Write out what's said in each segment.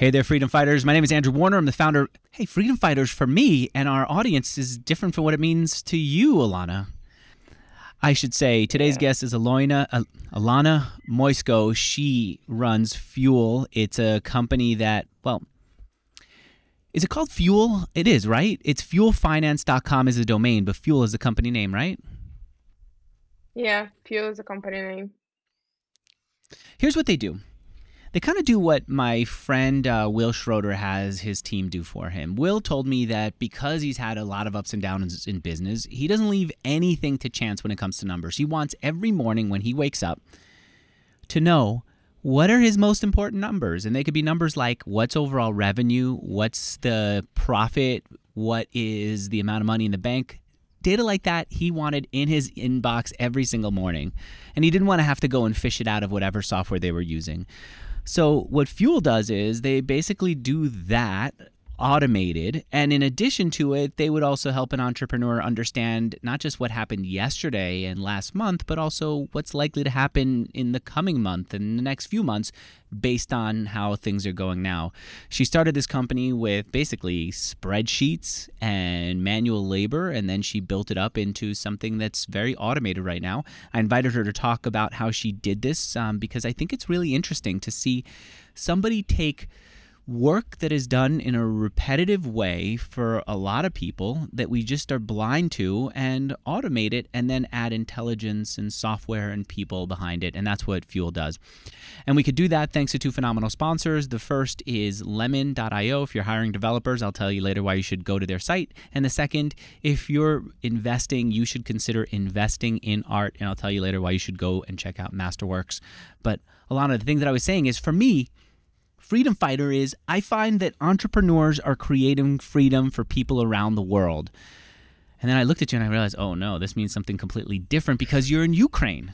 Hey there, Freedom Fighters. My name is Andrew Warner. I'm the founder. Hey, Freedom Fighters for me and our audience is different from what it means to you, Alyona. I should say today's yeah. guest is uh, Alyona, Alyona Mysko. She runs Fuel. It's a company that, well, is it called Fuel? It is, right? It's fuelfinance.com is the domain, but Fuel is the company name, right? Yeah, Fuel is the company name. Here's what they do they kind of do what my friend uh, Will Schroeder has his team do for him. Will told me that because he's had a lot of ups and downs in business, he doesn't leave anything to chance when it comes to numbers. He wants every morning when he wakes up to know what are his most important numbers. And they could be numbers like what's overall revenue, what's the profit, what is the amount of money in the bank. Data like that he wanted in his inbox every single morning. And he didn't want to have to go and fish it out of whatever software they were using. So, what Fuel does is they basically do that automated. And in addition to it, they would also help an entrepreneur understand not just what happened yesterday and last month, but also what's likely to happen in the coming month and the next few months based on how things are going now. She started this company with basically spreadsheets and manual labor, and then she built it up into something that's very automated right now. I invited her to talk about how she did this um, because I think it's really interesting to see somebody take work that is done in a repetitive way for a lot of people that we just are blind to and automate it and then add intelligence and software and people behind it. And that's what Fuel does. And we could do that thanks to two phenomenal sponsors. The first is lemon.io. If you're hiring developers, I'll tell you later why you should go to their site. And the second, if you're investing, you should consider investing in art. And I'll tell you later why you should go and check out Masterworks. But a lot of the things that I was saying is for me, freedom fighter is I find that entrepreneurs are creating freedom for people around the world. And then I looked at you and I realized, oh no, this means something completely different because you're in Ukraine.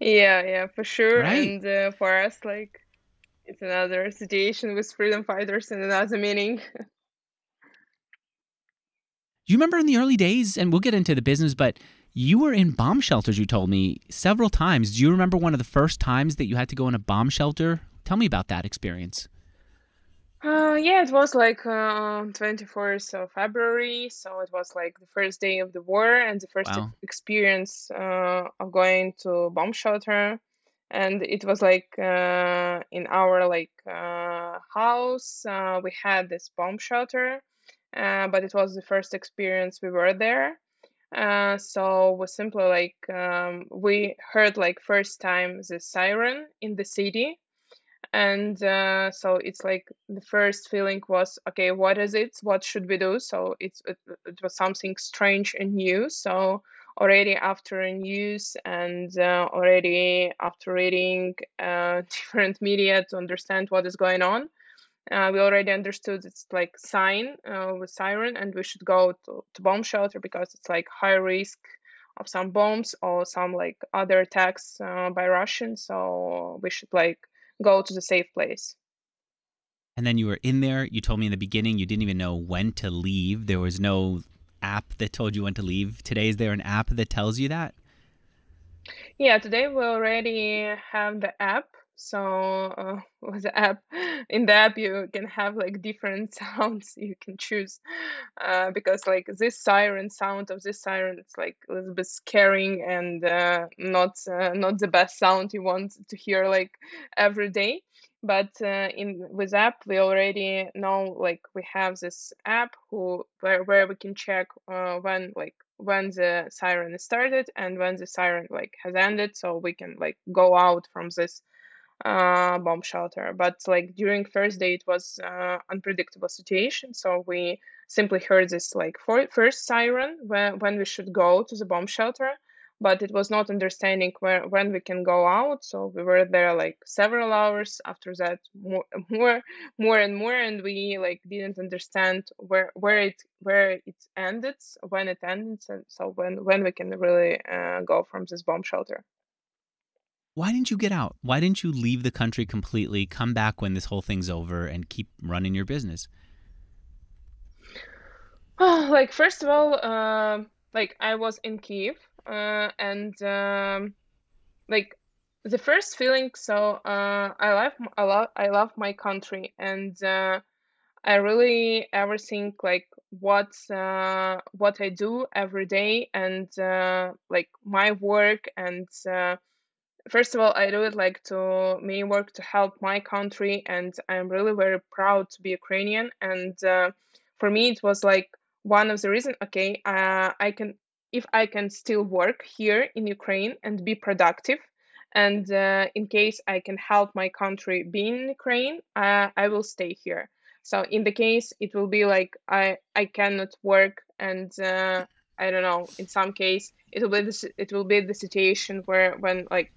Yeah, yeah, for sure. Right? And uh, for us, like, it's another situation with freedom fighters and another meaning. you remember in the early days, and we'll get into the business, but you were in bomb shelters, you told me several times. Do you remember one of the first times that you had to go in a bomb shelter Tell me about that experience. Uh, yeah, it was like uh, 24th of February, so it was like the first day of the war and the first wow. experience uh, of going to bomb shelter. And it was like uh, in our like uh, house, uh, we had this bomb shelter, but it was the first experience we were there. so we simply like um, we heard like first time the siren in the city and uh, so it's like the first feeling was okay what is it? What should we do? So it's it, it was something strange and new. So already after news and uh, already after reading uh, different media to understand what is going on uh, we already understood it's like sign uh, with siren and we should go to, to bomb shelter because it's like high risk of some bombs or some like other attacks uh, by russians. So we should like go to the safe place. And then you were in there. You told me in the beginning you didn't even know when to leave. There was no app that told you when to leave. Today, is there an app that tells you that? Yeah, today we already have the app so uh, with the app in the app you can have like different sounds you can choose uh, because like this siren sound of this siren it's like a little bit scaring and uh, not uh, not the best sound you want to hear like every day. But uh, in with app we already know like we have this app who where, where we can check uh, when like when the siren started and when the siren like has ended. So we can like go out from this uh, bomb shelter. But like during first day, it was uh, unpredictable situation. So we simply heard this like for, first siren when when we should go to the bomb shelter, but it was not understanding where when we can go out. So we were there like several hours. After that, more more more and more, and we like didn't understand where where it where it ended, when it ended, and so when when we can really uh, go from this bomb shelter why didn't you get out? Why didn't you leave the country completely, come back when this whole thing's over, and keep running your business? Oh, like first of all, uh, like I was in Kiev, uh, and um, like the first feeling so uh, i love i love i love my country and uh, i really ever think like what uh, what i do every day and uh, like my work and first of all i do it like to me work to help my country and i'm really very proud to be ukrainian and uh, for me it was like one of the reasons okay uh, i can if i can still work here in ukraine and be productive and uh, in case i can help my country be in ukraine uh, i will stay here. So in the case it will be like i i cannot work and uh, i don't know in some case it will be this it will be the situation where when like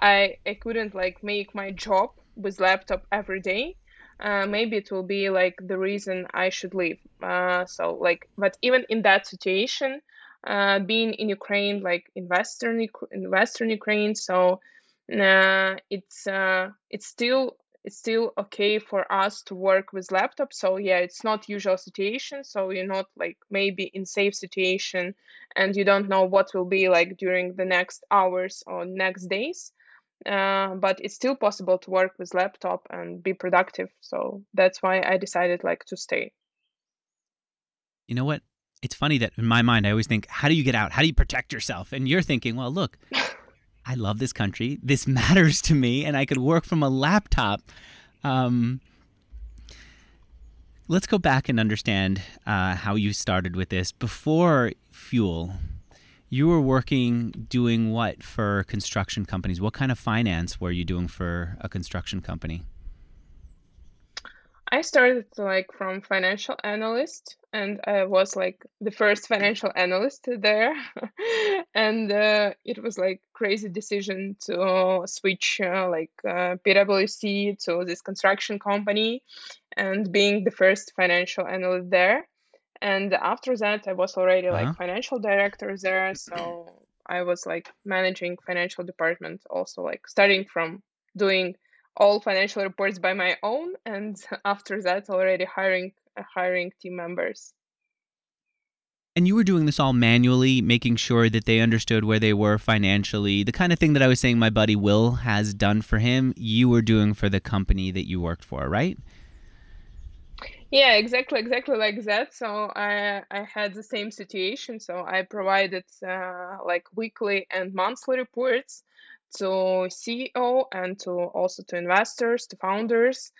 i i couldn't like make my job with laptop every day. Uh, maybe it will be like the reason i should leave. Uh, so like but even in that situation uh, being in ukraine like in western in western ukraine so it's uh, it's still it's still okay for us to work with laptop. So yeah it's not usual situation. So you're not like maybe in safe situation and you don't know what will be like during the next hours or next days uh, but it's still possible to work with laptop and be productive so that's why i decided like to stay you know what it's funny that in my mind i always think how do you get out how do you protect yourself and you're thinking well look I love this country. This matters to me, and I could work from a laptop. Um, let's go back and understand uh, how you started with this. Before Fuel, you were working doing what for construction companies? What kind of finance were you doing for a construction company? I started like from financial analyst and I was like the first financial analyst there. and uh, it was like crazy decision to switch uh, like uh, PwC to this construction company and being the first financial analyst there. And after that, I was already uh-huh. like financial director there. So I was like managing financial department also like starting from doing all financial reports by my own and after that already hiring uh, hiring team members and you were doing this all manually making sure that they understood where they were financially the kind of thing that i was saying my buddy will has done for him you were doing for the company that you worked for right yeah exactly exactly like that so i i had the same situation so i provided uh, like weekly and monthly reports to CEO and to also to investors, to founders,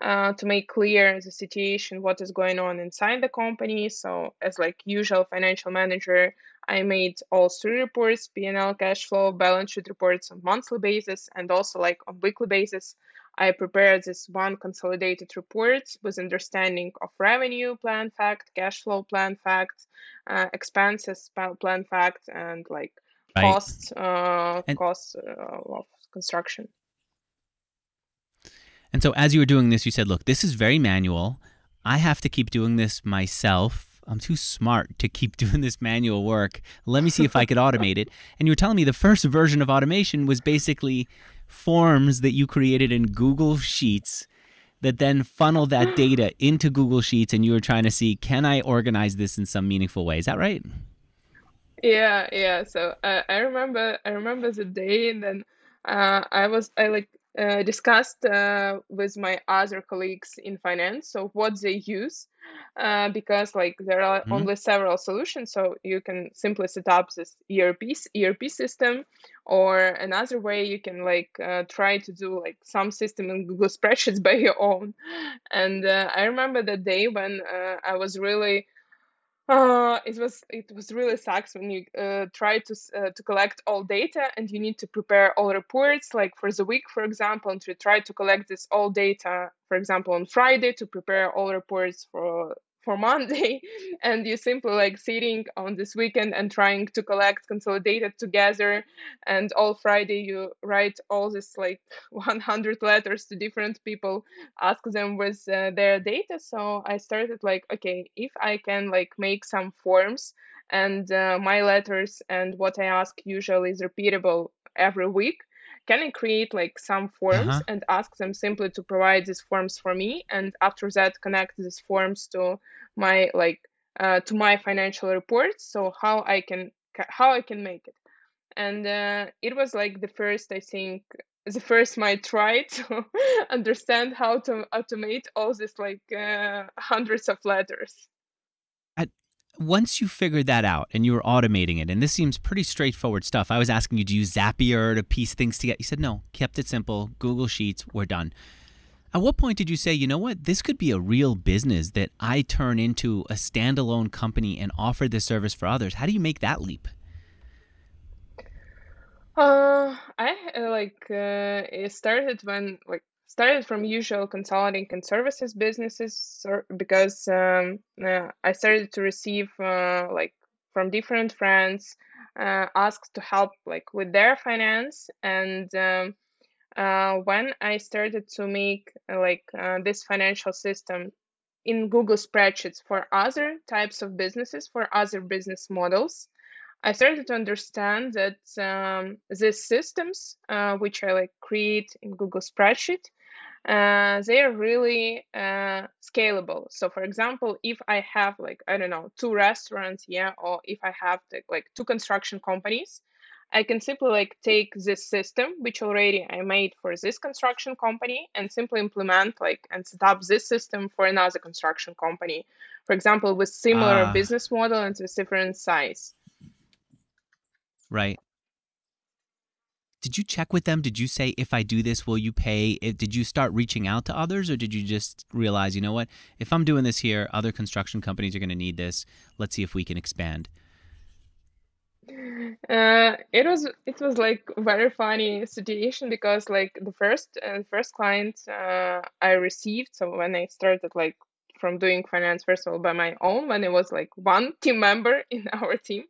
uh, to make clear the situation, what is going on inside the company. So, as like usual financial manager, I made all three reports: P&L, cash flow, balance sheet reports on monthly basis, and also like on weekly basis. I prepared this one consolidated report with understanding of revenue plan fact, cash flow plan fact, uh, expenses plan fact, and like right. costs uh, and, costs uh, of construction. And so, as you were doing this, you said, "Look, this is very manual. I have to keep doing this myself. I'm too smart to keep doing this manual work. Let me see if I could automate it." And you were telling me the first version of automation was basically forms that you created in Google Sheets that then funnel that data into Google Sheets, and you were trying to see, can I organize this in some meaningful way? Is that right? Yeah, yeah. So uh, I remember, I remember the day, and then uh, I was, I like uh, discussed uh, with my other colleagues in finance, so what they use, uh, because like there are mm-hmm. only several solutions, so you can simply set up this ERP ERP system, or another way you can like uh, try to do like some system in Google spreadsheets by your own. And uh, I remember the day when uh, I was really uh, it was it was really sucks when you uh, try to uh, to collect all data and you need to prepare all reports like for the week for example and to try to collect this all data for example on friday to prepare all reports for for Monday, and you simply like sitting on this weekend and trying to collect, consolidate it together, and all Friday you write all this like 100 letters to different people, ask them with uh, their data. So I started like, okay, if I can like make some forms and uh, my letters and what I ask usually is repeatable every week can I create like some forms uh-huh. and ask them simply to provide these forms for me, and after that connect these forms to my like uh, to my financial reports. So how I can how I can make it, and uh, it was like the first I think the first might try to understand how to automate all these like uh, hundreds of letters once you figured that out and you were automating it, and this seems pretty straightforward stuff. I was asking you, do you use Zapier to piece things together? You said no, kept it simple. Google Sheets, we're done. At what point did you say, you know what, this could be a real business that I turn into a standalone company and offer this service for others? How do you make that leap? Uh, I uh, like uh, it started when like started from usual consulting and services businesses because um, uh, I started to receive uh, like from different friends uh, to help like with their finance. And um, uh, when I started to make like uh, this financial system in Google spreadsheets for other types of businesses for other business models I started to understand that um, these systems, uh, which I like create in Google Spreadsheet, uh, they are really uh, scalable. So, for example, if I have like I don't know two restaurants, yeah, or if I have the, like two construction companies, I can simply like take this system which already I made for this construction company and simply implement like and set up this system for another construction company, for example, with similar ah. business model and with different size. Right did you check with them? Did you say, if I do this, will you pay? Did you start reaching out to others or did you just realize, you know what, if I'm doing this here, other construction companies are going to need this. Let's see if we can expand. Uh, it was it was like very funny situation because like the first uh, first client uh, I received so when I started like from doing finance first of all by my own when it was like one team member in our team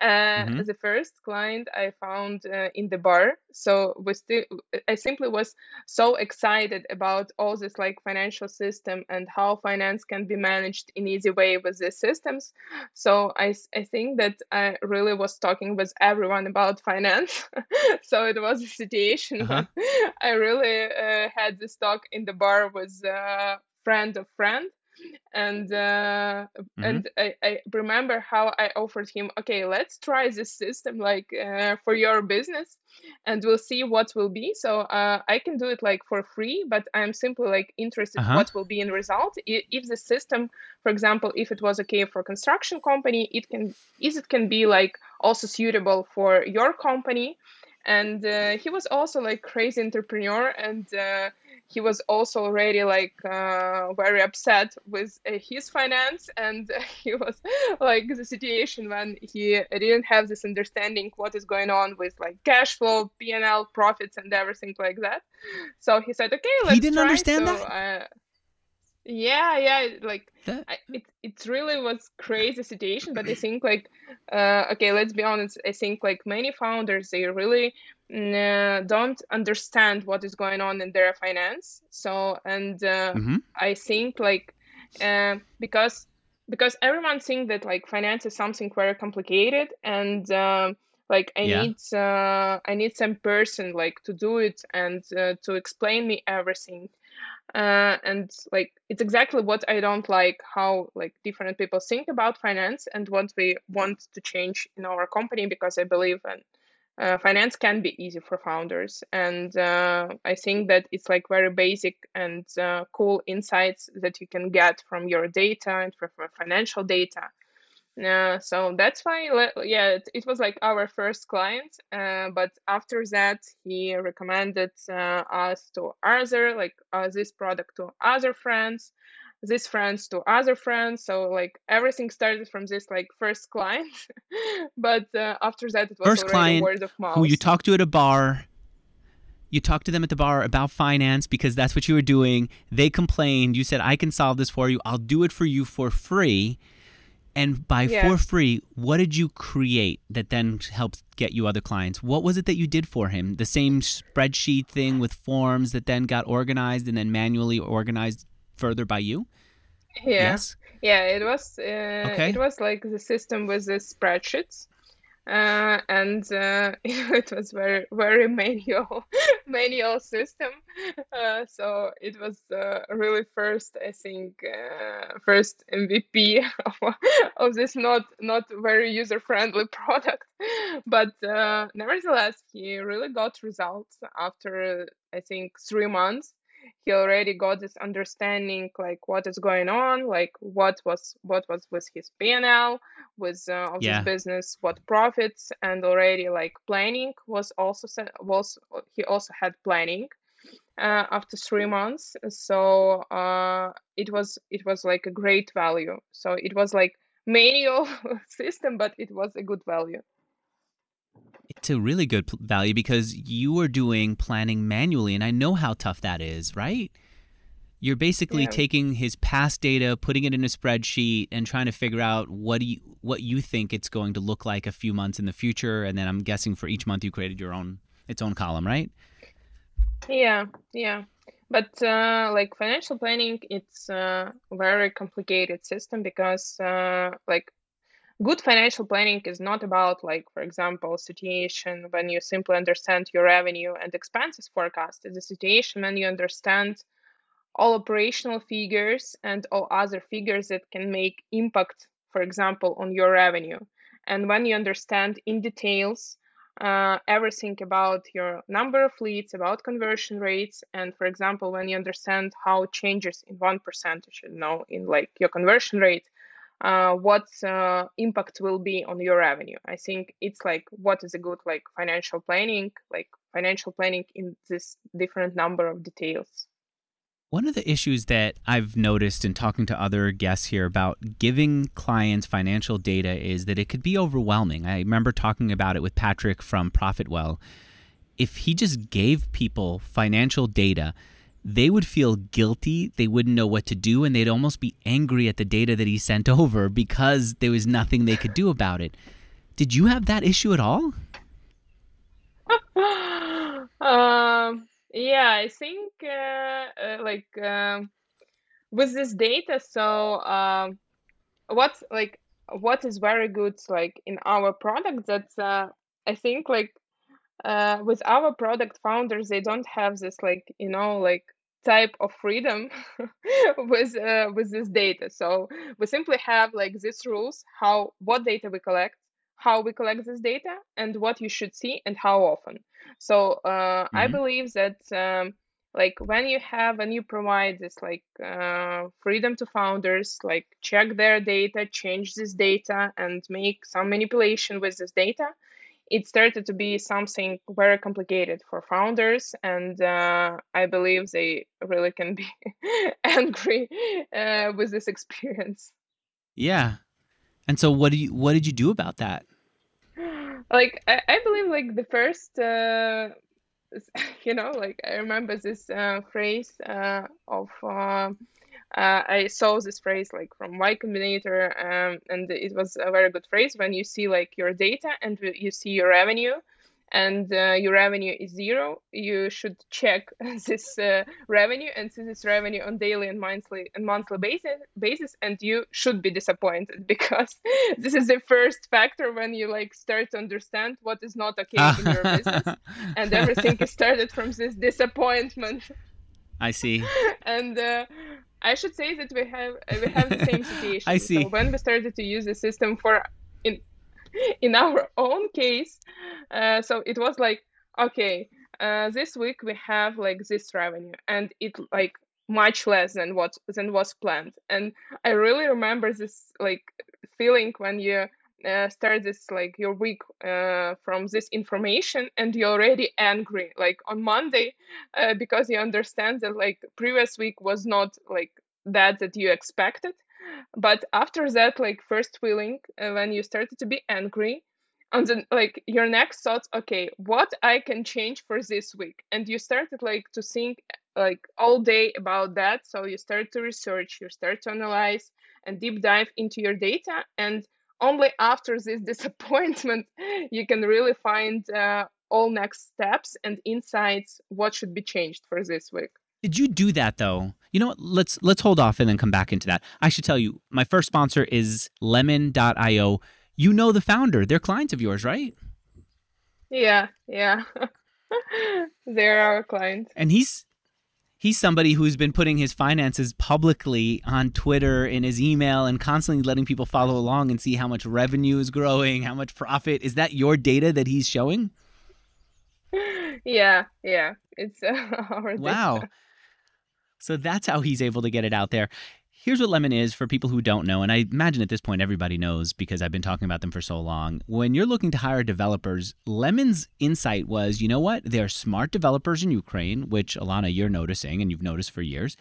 uh, mm-hmm. the first client i found uh, in the bar so we still i simply was so excited about all this like financial system and how finance can be managed in easy way with these systems so i, I think that i really was talking with everyone about finance so it was a situation uh-huh. i really uh, had this talk in the bar with uh, friend of friend and uh, mm-hmm. and I, I remember how I offered him, okay, let's try this system like uh, for your business, and we'll see what will be. So uh, I can do it like for free, but I'm simply like interested uh-huh. what will be in result. If the system, for example, if it was okay for construction company, it can is it can be like also suitable for your company. And uh, he was also like crazy entrepreneur and uh, he was also already like uh, very upset with uh, his finance and he was like the situation when he didn't have this understanding what is going on with like cash flow p&l profits and everything like that. So he said okay let's he didn't understand so, that? uh, yeah yeah like I, it, it really was crazy situation but i think like uh, okay let's be honest i think like many founders they really uh, don't understand what is going on in their finance so and uh, mm-hmm. i think like uh, because because everyone think that like finance is something very complicated and um, like i yeah. need uh, i need some person like to do it and uh, to explain me everything uh, and like it's exactly what i don't like how like different people think about finance and what we want to change in our company because i believe in uh, finance can be easy for founders. And uh, i think that it's like very basic and uh, cool insights that you can get from your data and from financial data uh, so that's why yeah it, it, was like our first client uh, but after that he recommended uh, us to other like uh, this product to other friends these friends to other friends so like everything started from this like first client. But uh, after that it was first client word of mouth who you talked to at a bar you talked to them at the bar about finance because that's what you were doing. They complained. You said i can solve this for you. I'll do it for you for free and by yeah. for free what did you create that then helped get you other clients what was it that you did for him the same spreadsheet thing with forms that then got organized and then manually organized further by you? Yeah. Yes. Yeah, it was. Uh, okay. It was like the system with the spreadsheets. Uh, and uh, it was very very manual manual system. Uh, so it was uh, really first i think uh, first mvp of, of this not not very user friendly product. But uh, nevertheless he really got results after i think three months he already got this understanding like what is going on like what was what was with his p&l with uh, of Yeah. this business what profits and already like planning was also set, was he also had planning uh, after three months. So uh, it was it was like a great value. So it was like manual system but it was a good value It's a really good value because you are doing planning manually, and I know how tough that is, right? You're basically Yeah. taking his past data, putting it in a spreadsheet, and trying to figure out what do you what you think it's going to look like a few months in the future, and then I'm guessing for each month you created your own its own column, right? Yeah, yeah. But uh, like financial planning, it's a very complicated system because uh, like good financial planning is not about like, for example, situation when you simply understand your revenue and expenses forecast. It's a situation when you understand all operational figures and all other figures that can make impact, for example, on your revenue. And when you understand in details uh, everything about your number of leads, about conversion rates, and for example, when you understand how changes in one percentage, you know, in like your conversion rate, uh, what uh, impact will be on your revenue. I think it's like what is a good like financial planning, like financial planning in this different number of details. One of the issues that I've noticed in talking to other guests here about giving clients financial data is that it could be overwhelming. I remember talking about it with Patrick from Profitwell. If he just gave people financial data, they would feel guilty, they wouldn't know what to do, and they'd almost be angry at the data that he sent over because there was nothing they could do about it. Did you have that issue at all? um, yeah, I think uh, uh, like um, with this data, so um, what's like what is very good like in our product that's uh, I think like uh, with our product founders they don't have this like you know like type of freedom with uh, with this data so we simply have like these rules how what data we collect how we collect this data and what you should see and how often so uh, i Mhm. believe that um, like when you have and you provide this like uh, freedom to founders like check their data change this data and make some manipulation with this data it started to be something very complicated for founders and uh, i believe they really can be angry uh, with this experience Yeah. And so what do you what did you do about that? like I, I believe like the first uh, you know like i remember this uh, phrase uh, of uh, I saw this phrase like from Y Combinator, um, and it was a very good phrase when you see like your data and you see your revenue, and uh, your revenue is zero. You should check this uh, revenue and see this revenue on daily and monthly and monthly basis, basis, and you should be disappointed because this is the first factor when you like start to understand what is not okay in your business, and everything is started from this disappointment I see. and uh, I should say that we have uh, we have the same situation. I see. So when we started to use the system for in in our own case, uh, so it was like okay, uh, this week we have like this revenue, and it like much less than what than was planned. And I really remember this like feeling when you uh, start this like your week uh, from this information and you're already angry like on monday uh, because you understand that like previous week was not like that that you expected. But after that like first feeling uh, when you started to be angry and then like your next thoughts okay what i can change for this week? And you started like to think like all day about that. So you start to research you start to analyze and deep dive into your data and only after this disappointment you can really find uh, all next steps and insights what should be changed for this week Did you do that though? You know what? Let's let's hold off and then come back into that. I should tell you, my first sponsor is lemon.io. you know the founder. They're clients of yours, right? Yeah, yeah. They're our clients. And he's he's somebody who's been putting his finances publicly on Twitter in his email and constantly letting people follow along and see how much revenue is growing, how much profit. Is that your data that he's showing? Yeah, yeah. It's uh, our Wow. So that's how he's able to get it out there. Here's what Lemon is for people who don't know, and I imagine at this point everybody knows because I've been talking about them for so long. When you're looking to hire developers, Lemon's insight was you know what? They're smart developers in Ukraine, which Alyona, you're noticing and you've noticed for years,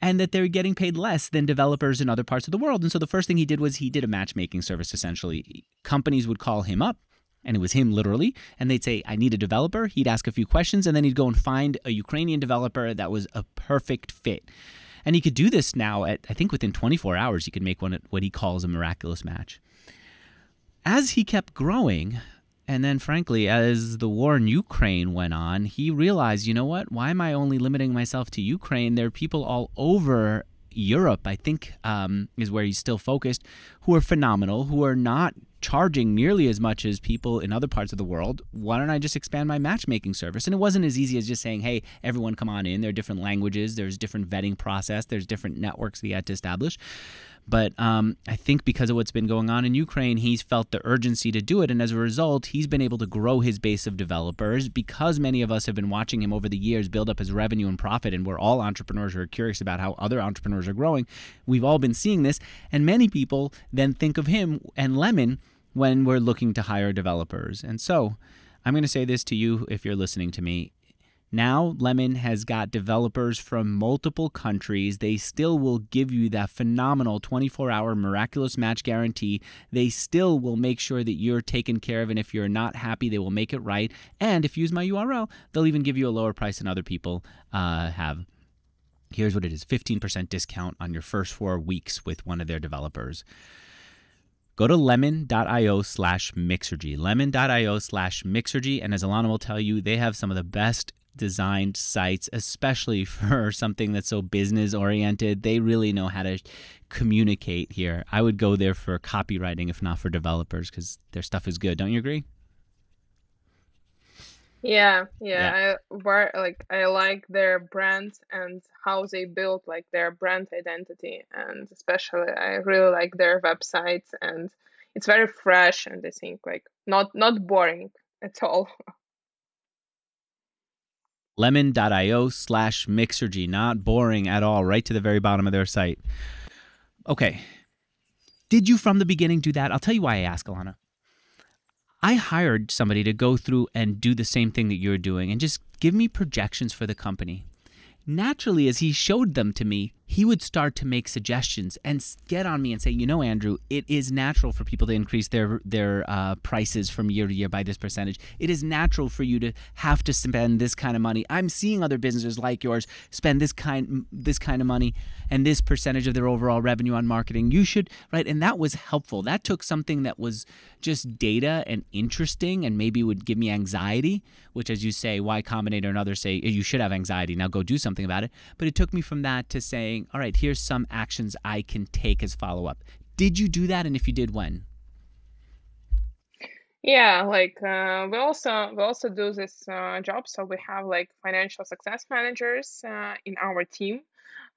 and that they're getting paid less than developers in other parts of the world. And so the first thing he did was he did a matchmaking service essentially. Companies would call him up and it was him literally and they'd say i need a developer he'd ask a few questions and then he'd go and find a ukrainian developer that was a perfect fit and he could do this now at i think within 24 hours he could make one at what he calls a miraculous match. As he kept growing and then frankly as the war in ukraine went on he realized you know what? Why am i only limiting myself to ukraine? There are people all over Europe, I think, um, is where he's still focused, who are phenomenal, who are not charging nearly as much as people in other parts of the world. Why don't I just expand my matchmaking service? And it wasn't as easy as just saying, hey, everyone come on in. There are different languages, there's different vetting process, there's different networks he had to establish. But um, I think because of what's been going on in Ukraine, he's felt the urgency to do it. And as a result, he's been able to grow his base of developers because many of us have been watching him over the years build up his revenue and profit. And we're all entrepreneurs who are curious about how other entrepreneurs are growing. We've all been seeing this. And many people then think of him and Lemon when we're looking to hire developers. And so I'm going to say this to you if you're listening to me. Now, Lemon has got developers from multiple countries. They still will give you that phenomenal 24 hour miraculous match guarantee. They still will make sure that you're taken care of. And if you're not happy, they will make it right. And if you use my URL, they'll even give you a lower price than other people uh, have. Here's what it is 15% discount on your first four weeks with one of their developers go to lemon.io slash mixergy lemon.io slash mixergy and as alyona will tell you they have some of the best designed sites especially for something that's so business oriented they really know how to communicate here i would go there for copywriting if not for developers because their stuff is good don't you agree Yeah, yeah. I like I like their brand and how they built like their brand identity, and especially I really like their websites, and it's very fresh, and I think like not not boring at all. lemon.io slash mixergy not boring at all. Right to the very bottom of their site. Okay. Did you from the beginning do that? I'll tell you why i ask alyona. I hired somebody to go through and do the same thing that you're doing and just give me projections for the company. Naturally, as he showed them to me, he would start to make suggestions and get on me and say, "You know, Andrew, it is natural for people to increase their their uh, prices from year to year by this percentage. It is natural for you to have to spend this kind of money. I'm seeing other businesses like yours spend this kind this kind of money and this percentage of their overall revenue on marketing. You should right." And that was helpful. That took something that was just data and interesting and maybe would give me anxiety, which, as you say, Y Combinator and others say you should have anxiety. Now go do something about it. But it took me from that to saying all right, here's some actions I can take as follow up. Did you do that? And if you did, when? Yeah, like uh, we also we also do this uh, job. So we have like financial success managers uh, in our team.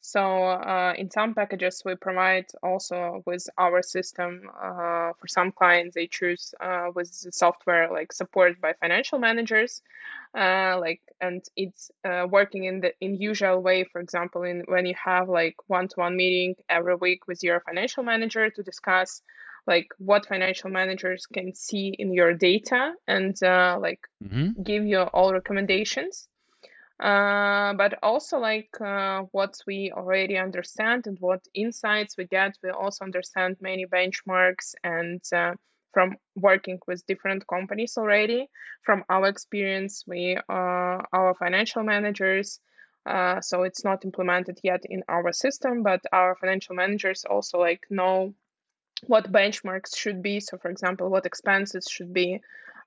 So uh, in some packages we provide also with our system. Uh, for some clients, they choose uh, with the software like support by financial managers, uh, like and it's uh, working in the in usual way. For example, in when you have like one-to-one meeting every week with your financial manager to discuss like what financial managers can see in your data and uh, like Mm-hmm. give you all recommendations uh, but also like uh, what we already understand and what insights we get we also understand many benchmarks and uh, from working with different companies already from our experience we our financial managers uh, so it's not implemented yet in our system but our financial managers also like know what benchmarks should be. So, for example, what expenses should be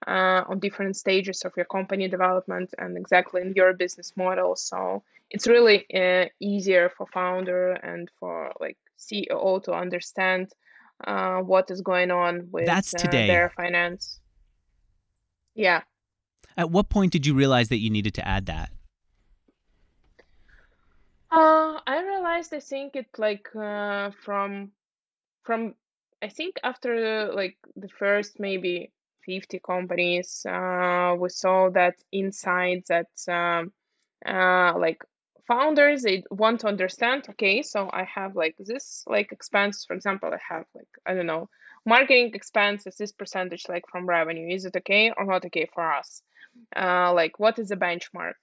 uh, on different stages of your company development and exactly in your business model. So it's really uh, easier for founder and for like CEO to understand uh, what is going on with That's uh, today. their finance. Yeah. At what point did you realize that you needed to add that? Uh, I realized I think it like uh, from from I think after like the first maybe 50 companies, uh, we saw that inside that um, uh, like founders they want to understand. Okay, so I have like this like expenses. For example, I have like I don't know marketing expenses. This percentage like from revenue. Is it okay or not okay for us? Uh, like what is the benchmark?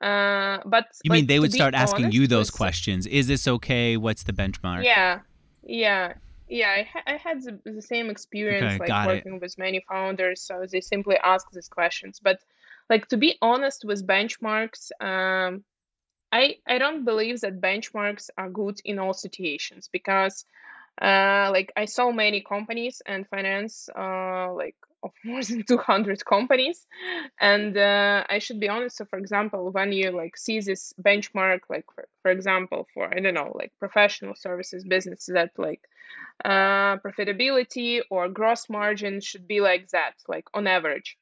Uh, but You mean they would start asking honest you those questions? Is this okay? What's the benchmark? yeah, yeah, yeah. I, ha I had the, the same experience Okay, like got it. working with many founders, so they simply ask these questions. But like to be honest with benchmarks, um, I I don't believe that benchmarks are good in all situations because uh, like I saw many companies and finance uh, like of more than 200 companies. And uh, I should be honest so for example when you like see this benchmark like for, for example for I don't know like professional services business that like uh, profitability or gross margin should be like that like on average.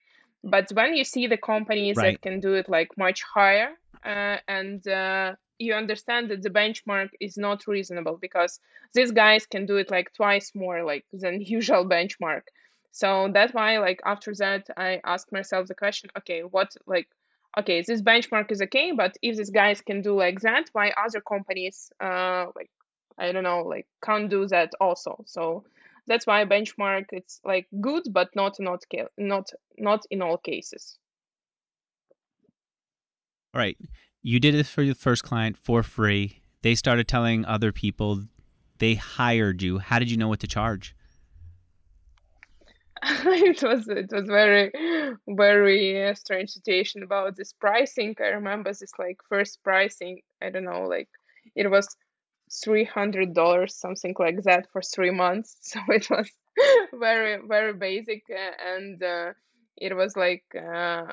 But when you see the companies Right. that can do it like much higher uh, and uh, you understand that the benchmark is not reasonable because these guys can do it like twice more like than usual benchmark so that's why like after that i asked myself the question okay what like okay this benchmark is okay but if these guys can do like that why other companies uh like i don't know like can't do that also so that's why benchmark it's like good but not not not not in all cases All right. You did it for your first client for free. They started telling other people. They hired you. How did you know what to charge? it was it was very very uh, strange situation about this pricing. I remember this like first pricing i don't know like it was three hundred dollars something like that for three months. So it was very very basic uh, and uh, it was like uh,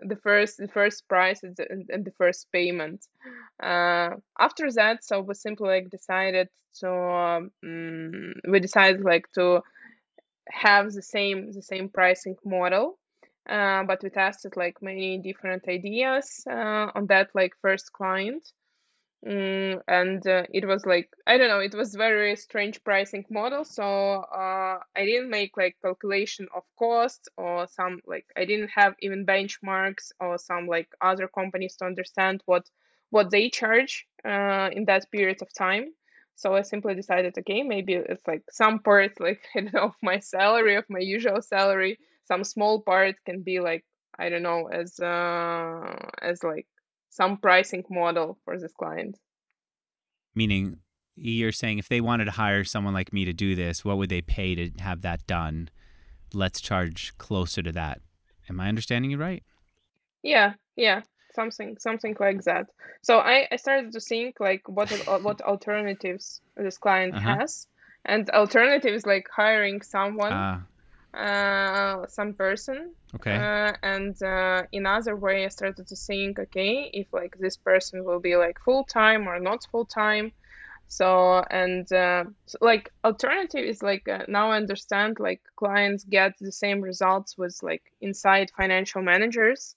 the first the first price and the, first payment. Uh, after that so we simply like decided to um, mm, we decided like to have the same the same pricing model uh, but we tested like many different ideas uh, on that like first client. Mm, and uh, it was like i don't know it was very strange pricing model so uh, i didn't make like calculation of cost or some like i didn't have even benchmarks or some like other companies to understand what what they charge uh, in that period of time so I simply decided, okay, maybe it's like some part, like I don't know, of my salary, of my usual salary, some small part can be like I don't know, as uh, as like some pricing model for this client. Meaning, you're saying if they wanted to hire someone like me to do this, what would they pay to have that done? Let's charge closer to that. Am I understanding you right? Yeah, yeah, something something like that. So I I started to think like what what alternatives this client Uh huh. has, and alternatives like hiring someone Ah, uh, some person okay. uh, and uh, in other way i started to think okay if like this person will be like full time or not full time so and uh, s- like alternative is like uh, now i understand like clients get the same results with like inside financial managers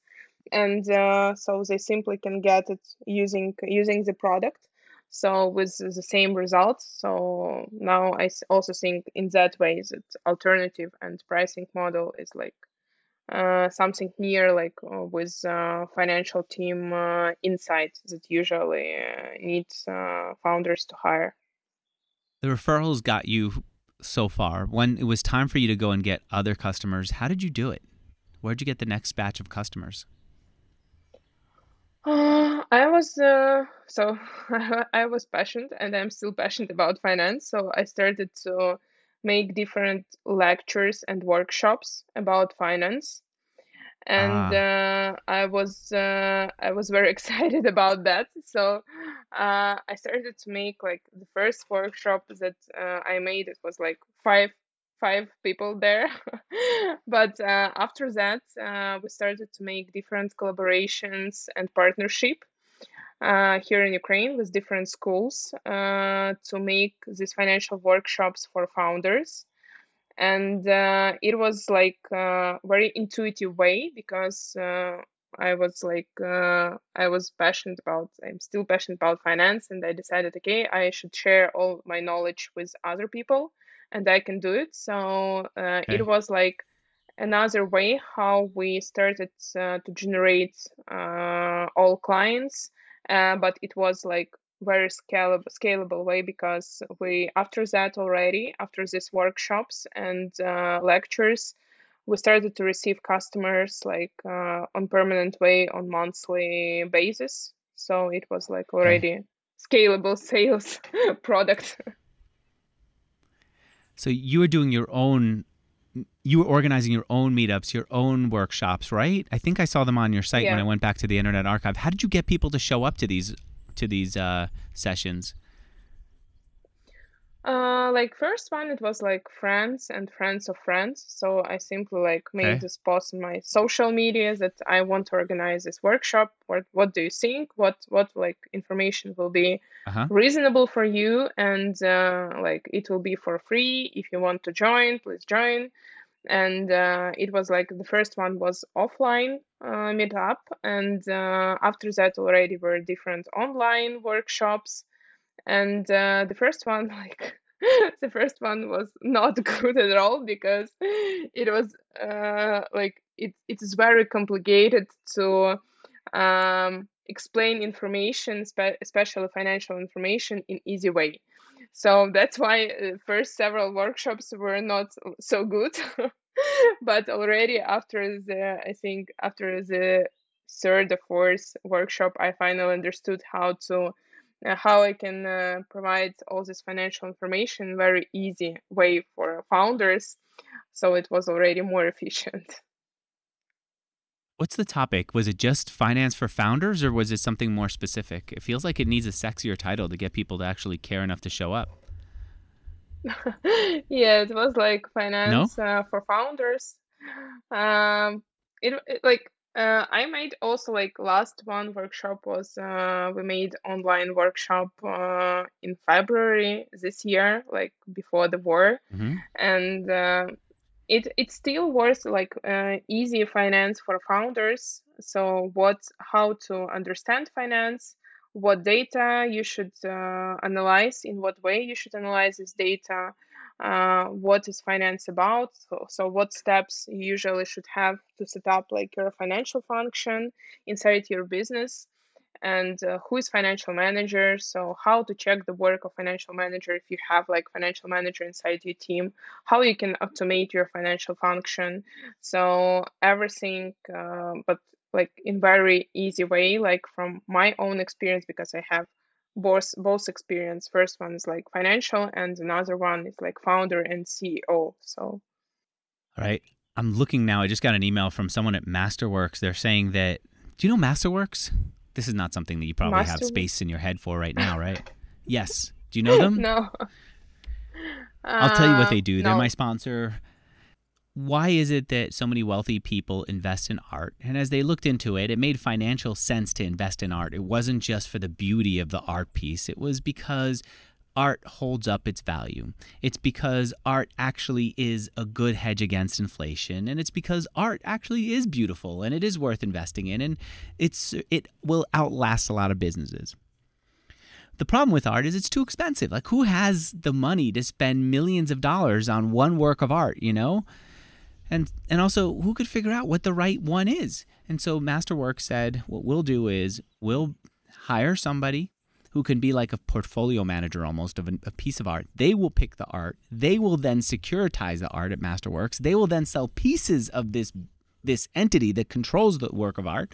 and uh, so they simply can get it using using the product so with the same results so now i also think in that way that alternative and pricing model is like uh, something near like uh, with uh, financial team uh, insight that usually uh, needs uh, founders to hire The referrals got you so far. When it was time for you to go and get other customers, how did you do it? Where'd you get the next batch of customers? Uh, I was uh, so I was passionate and I'm still passionate about finance. So I started to make different lectures and workshops about finance. And Ah, uh, I was uh, I was very excited about that. So uh, I started to make like the first workshop that uh, I made. It was like five five people there. But uh, after that, uh, we started to make different collaborations and partnership uh, here in Ukraine with different schools uh, to make these financial workshops for founders. And uh, it was like a very intuitive way because uh, I was like, uh, I was passionate about, I'm still passionate about finance. And I decided, okay, I should share all my knowledge with other people and I can do it. So uh, Okay. it was like another way how we started uh, to generate uh, all clients uh, but it was like very scalable scalable way because we after that already after these workshops and uh, lectures we started to receive customers like uh, on permanent way on monthly basis so it was like Okay. already scalable sales product So you were doing your own you were organizing your own meetups, your own workshops, right? I think I saw them on your site when I went back to the Internet Archive. How did you get people to show up to these to these uh, sessions? Uh, like first one, it was like friends and friends of friends. So I simply like made Okay. this post on my social media that I want to organize this workshop. What what do you think? What what like information will be Uh huh. reasonable for you? And uh, like it will be for free. If you want to join, please join. And uh, it was like the first one was offline uh, meetup, and uh, after that already were different online workshops and uh, the first one like the first one was not good at all because it was uh, like it, it is very complicated to um, explain information spe- especially financial information in easy way. So that's why uh, first several workshops were not so good. But already after the i think after the third or fourth workshop i finally understood how to how I can uh, provide all this financial information very easy way for founders. So it was already more efficient. What's the topic? Was it just finance for founders, or was it something more specific? It feels like it needs a sexier title to get people to actually care enough to show up. yeah, it was like No? finance uh, for founders. Um, it, it like uh, I made also like last one workshop was uh, we made online workshop uh, in February this year, like before the war. hmm and uh, it it still was like uh, easy finance for founders so what how to understand finance what data you should uh, analyze in what way you should analyze this data uh, what is finance about. So, so what steps you usually should have to set up like your financial function inside your business? And uh, who is financial manager? So how to check the work of financial manager if you have like financial manager inside your team? How you can automate your financial function? So everything uh, but like in very easy way like from my own experience because i have both both experience first one is like financial and another one is like founder and ceo so All right. I'm looking now. I just got an email from someone at Masterworks. They're saying that. Do you know Masterworks? This is not something that you probably have space in your head for right now, right? Yes. Do you know them? no I'll tell you what uh, they do. They're my sponsor. Why is it that so many wealthy people invest in art? And as they looked into it, it made financial sense to invest in art. It wasn't just for the beauty of the art piece, it was because art holds up its value. It's because art actually is a good hedge against inflation and it's because art actually is beautiful and it is worth investing in and it's it will outlast a lot of businesses. The problem with art is it's too expensive. Like who has the money to spend millions of dollars on one work of art, you know? And and also who could figure out what the right one is? And so Masterworks said what we'll do is we'll hire somebody who can be like a portfolio manager almost of a, a piece of art. They will pick the art. They will then securitize the art at Masterworks. They will then sell pieces of this this entity that controls the work of art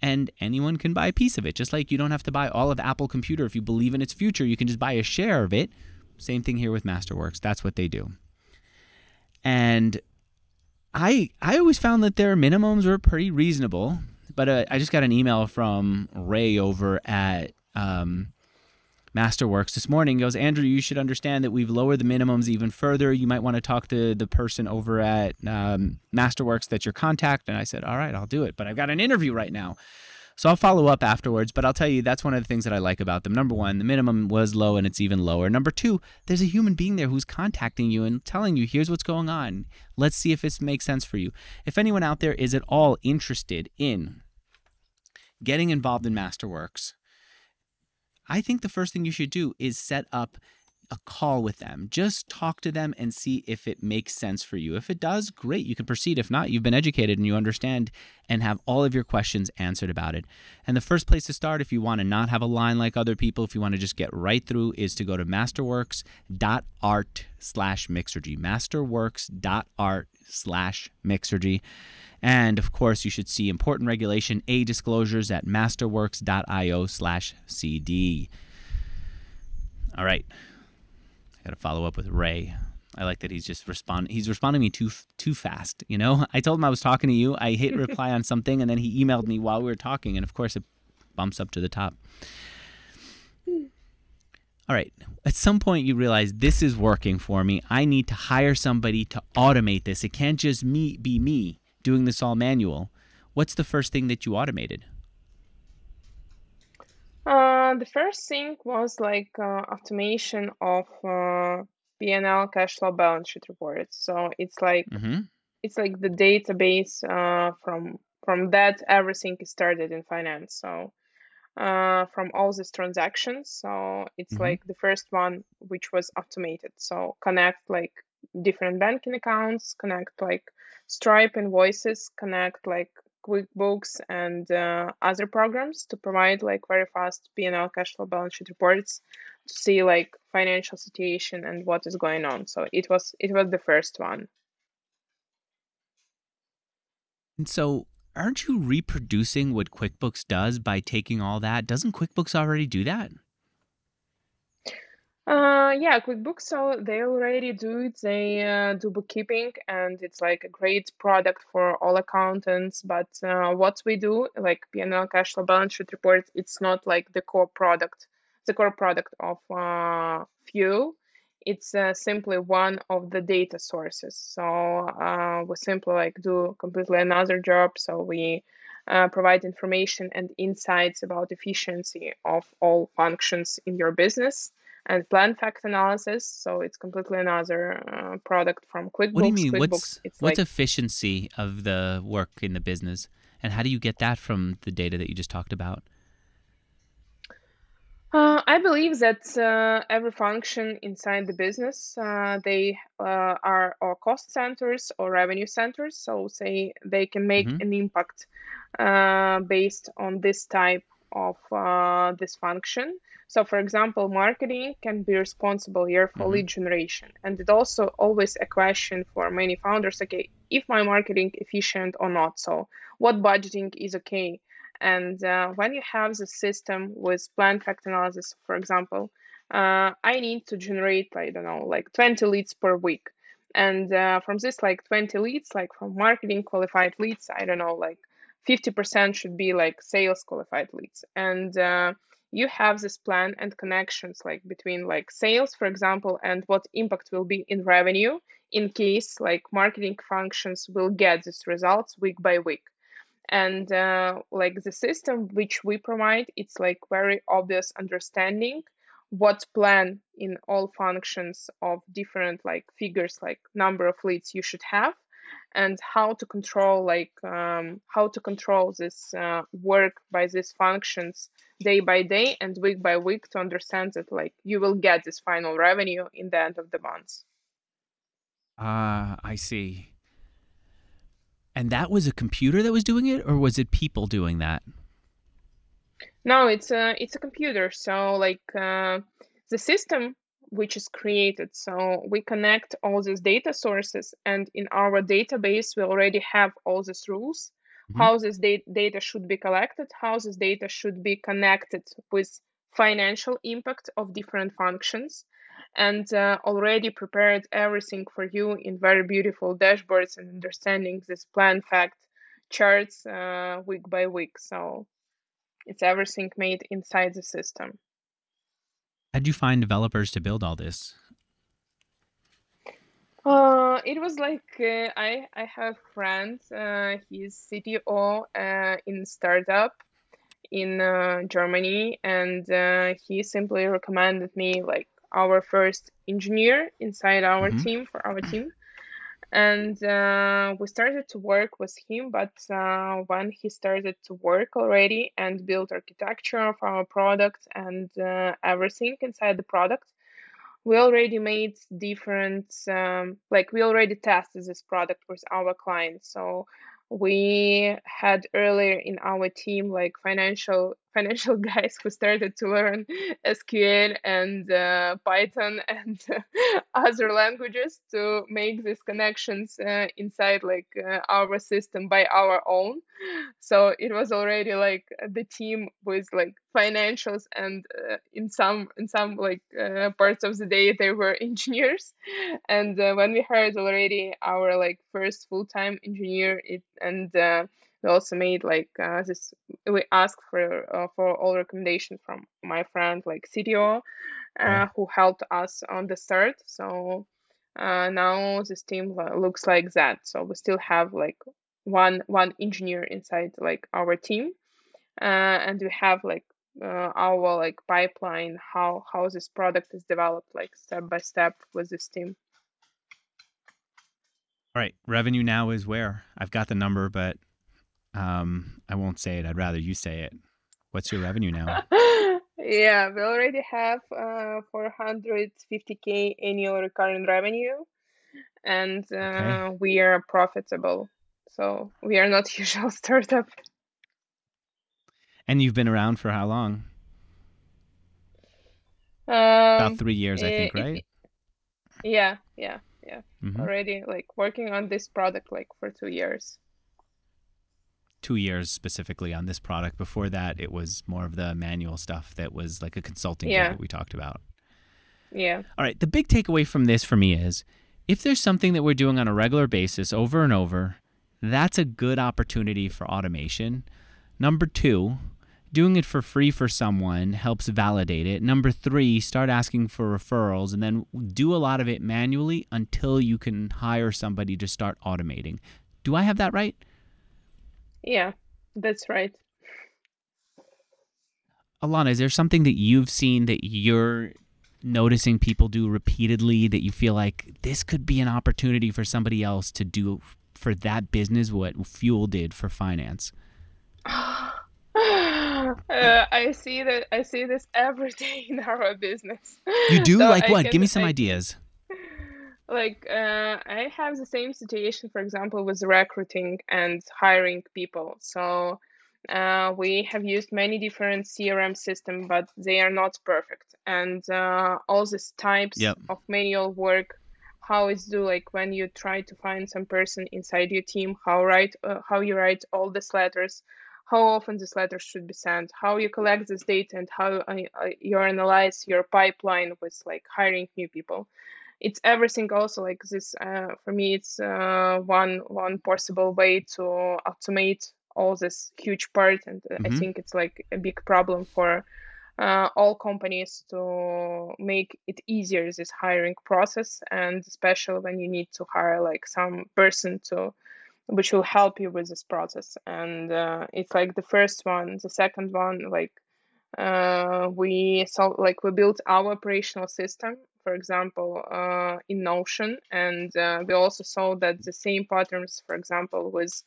and anyone can buy a piece of it. Just like you don't have to buy all of Apple Computer if you believe in its future, you can just buy a share of it. Same thing here with Masterworks. That's what they do. And I I always found that their minimums were pretty reasonable. But uh, I just got an email from Ray over at um, Masterworks this morning. He goes, Andrew, you should understand that we've lowered the minimums even further. You might want to talk to the person over at um, Masterworks that's your contact. And I said, all right, I'll do it. But I've got an interview right now. So I'll follow up afterwards, but I'll tell you that's one of the things that I like about them. Number one, the minimum was low and it's even lower. Number two, there's a human being there who's contacting you and telling you, here's what's going on. Let's see if this makes sense for you. If anyone out there is at all interested in getting involved in Masterworks, I think the first thing you should do is set up a call with them. Just talk to them and see if it makes sense for you. If it does, great, you can proceed. If not, you've been educated and you understand and have all of your questions answered about it. And the first place to start, if you want to not have a line like other people, if you want to just get right through, is to go to masterworks.art slash mixergy. Masterworks.art slash mixergy. And of course, you should see important regulation A disclosures at masterworks.io slash CD. All right. Got to follow up with Ray. I like that he's just respond. He's responding to me too too fast. You know, I told him I was talking to you. I hit reply on something, and then he emailed me while we were talking, and of course it bumps up to the top. All right. At some point, you realize this is working for me. I need to hire somebody to automate this. It can't just me be me doing this all manual. What's the first thing that you automated? Uh, the first thing was like uh, automation of uh, P&L cash flow balance sheet reports. So it's like Mm-hmm. it's like the database uh, from from that everything is started in finance. So uh, from all these transactions, so it's Mm-hmm. like the first one which was automated. So connect like different banking accounts, connect like Stripe invoices, connect like QuickBooks and uh, other programs to provide like very fast P&L cash flow balance sheet reports to see like financial situation and what is going on. So it was it was the first one. And so, aren't you reproducing what QuickBooks does by taking all that? Doesn't QuickBooks already do that? Uh, yeah, QuickBooks. So they already do it. They uh, do bookkeeping, and it's like a great product for all accountants. But uh, what we do, like P&L cash flow balance sheet reports, it's not like the core product, the core product of uh. It's uh, simply one of the data sources. So uh, we simply like do completely another job. So we uh, provide information and insights about efficiency of all functions in your business and plan fact analysis. So it's completely another uh, product from QuickBooks. What do you mean? QuickBooks, What's what's like efficiency of the work in the business, and how do you get that from the data that you just talked about? uh, I believe that uh, every function inside the business, uh, they uh, are or cost centers or revenue centers. So say they can make hmm an impact uh, based on this type of uh, this function. So, for example, marketing can be responsible here for hmm lead generation, and it also always a question for many founders. Okay, if my marketing efficient or not? So, what budgeting is okay? And uh, when you have the system with plan fact analysis, for example, uh, I need to generate I don't know like 20 leads per week, and uh, from this like 20 leads, like from marketing qualified leads, I don't know like 50% should be like sales qualified leads. And uh, you have this plan and connections like between like sales for example and what impact will be in revenue in case like marketing functions will get these results week by week. And uh, like the system which we provide it's like very obvious understanding what plan in all functions of different like figures like number of leads you should have and how to control like um, how to control this uh, work by these functions day by day and week by week to understand that like you will get this final revenue in the end of the month Ah, I see. And that was a computer that was doing it, or was it people doing that? no it's a it's a computer so like uh, the system which is created. So we connect all these data sources and in our database we already have all these rules. Hmm how this da- data should be collected how this data should be connected with financial impact of different functions and uh, already prepared everything for you in very beautiful dashboards and understanding this plan fact charts uh, week by week. So it's everything made inside the system How'd you find developers to build all this? uh, it was like uh, I I have friend. Uh, he's CTO uh, in startup, in uh, Germany, and uh, he simply recommended me like our first engineer inside our hmm team for our team. And uh, we started to work with him, but uh, when he started to work already and build architecture of our product and uh, everything inside the product, we already made different um, like we already tested this product with our clients. So we had earlier in our team like financial financial guys who started to learn sql and uh, python and other languages to make these connections uh, inside like uh, our system by our own. So it was already like the team with like financials and uh, in some in some like uh, parts of the day they were engineers. And uh, when we hired already our like first full-time engineer it and uh, we also made like uh, this we asked for uh, for all recommendations from my friend like cto Okay. uh, who helped us on the start so uh, now this team looks like that so we still have like one one engineer inside like our team uh, and we have like uh, our like pipeline how how this product is developed like step by step with this team All right. Revenue now is where? I've got the number, but um, I won't say it. I'd rather you say it. What's your revenue now? yeah we already have uh 450k annual recurring revenue and Okay. uh, we are profitable so we are not usual startup And you've been around for how long? About um three years, I think, i- right? yeah yeah yeah hmm already like working on this product like for two years Two years specifically on this product. Before that, it was more of the manual stuff that was like a consulting yeah that we talked about. yeah All right. The big takeaway from this for me is if there's something that we're doing on a regular basis over and over, that's a good opportunity for automation. Number two, doing it for free for someone helps validate it. Number three, start asking for referrals and then do a lot of it manually until you can hire somebody to start automating. Do I have that right? Yeah that's right Alyona, is there something that you've seen that you're noticing people do repeatedly that you feel like this could be an opportunity for somebody else to do for that business what Fuel did for finance? uh, I see that I see this every day in our business. You do? So like I what? Give me some I ideas. Like uh, I have the same situation, for example, with recruiting and hiring people. So uh, we have used many different CRM systems, but they are not perfect. And uh, all these types Yep. of manual work, how it's do like when you try to find some person inside your team, how write uh, how you write all these letters, how often these letters should be sent, how you collect this data, and how uh, uh, you analyze your pipeline with like hiring new people it's everything also like this uh, for me it's uh, one one possible way to automate all this huge part and uh, i hmm think it's like a big problem for uh, all companies to make it easier this hiring process and especially when you need to hire like some person to which will help you with this process. And uh, it's like the first one the second one like uh, we saw like we built our operational system for example uh, in notion and uh, we also saw that the same patterns for example with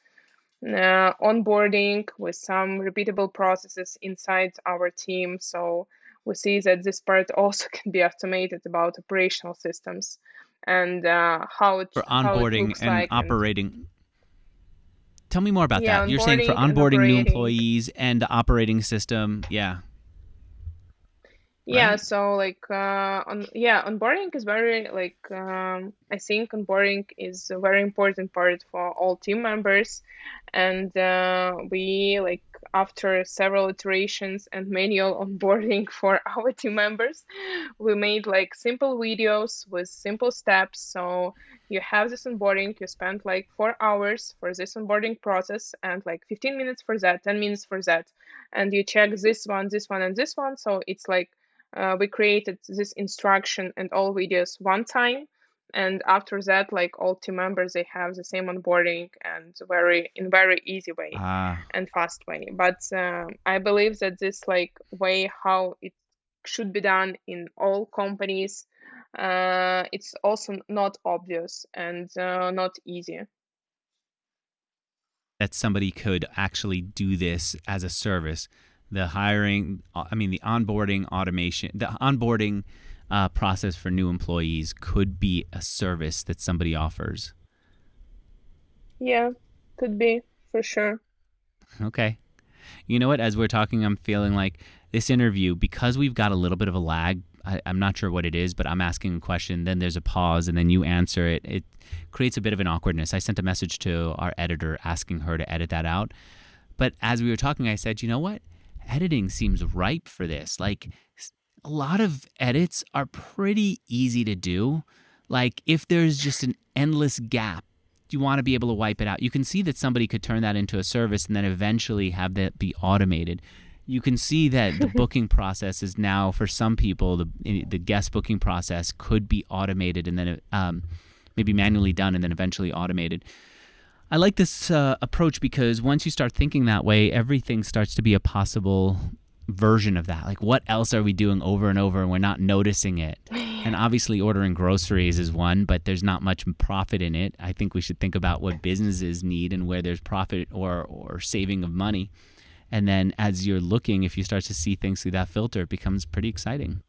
uh, onboarding with some repeatable processes inside our team so we see that this part also can be automated about operational systems and uh, how it For it onboarding looks and like and operating. Tell me more about yeah that. You're saying for onboarding new employees and operating system. Yeah. Yeah, Right? so like uh on yeah, onboarding is very like um I think onboarding is a very important part for all team members and uh we like after several iterations and manual onboarding for our team members, we made like simple videos with simple steps. So you have this onboarding, you spend like four hours for this onboarding process and like 15 minutes for that, 10 minutes for that. And you check this one, this one, and this one. So it's like uh, we created this instruction and all videos one time. And after that like all team members they have the same onboarding and very in very easy way Ah, and fast way. But um, i believe that this like way how it should be done in all companies uh, it's also not obvious and uh, not easy. That somebody could actually do this as a service. The hiring, I mean, the onboarding automation, the onboarding uh, process for new employees could be a service that somebody offers. yeah could be for sure Okay. You know what? As we're talking, I'm feeling like this interview, because we've got a little bit of a lag, I, I'm not sure what it is, but I'm asking a question, then there's a pause, and then you answer it. It creates a bit of an awkwardness. I sent a message to our editor asking her to edit that out. But as we were talking, I said, you know what? Editing seems ripe for this. Like, a lot of edits are pretty easy to do. Like, if there's just an endless gap, you want to be able to wipe it out. You can see that somebody could turn that into a service and then eventually have that be automated. You can see that the booking process is now for some people the the guest booking process could be automated and then um, maybe manually done and then eventually automated. I like this uh, approach because once you start thinking that way, everything starts to be a possible version of that. Like, what else are we doing over and over and we're not noticing it? And obviously, ordering groceries is one, but there's not much profit in it. I think we should think about what businesses need and where there's profit or, or saving of money. And then as you're looking, if you start to see things through that filter, it becomes pretty exciting.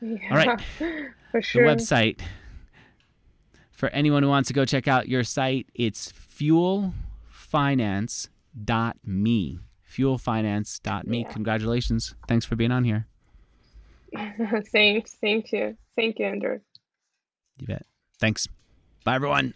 yeah All right. for The sure website for anyone who wants to go check out your site, it's fuelfinance.me. Fuelfinance.me. Congratulations. Thanks for being on here. thanks thank you thank you andrew You bet. Thanks. Bye, everyone.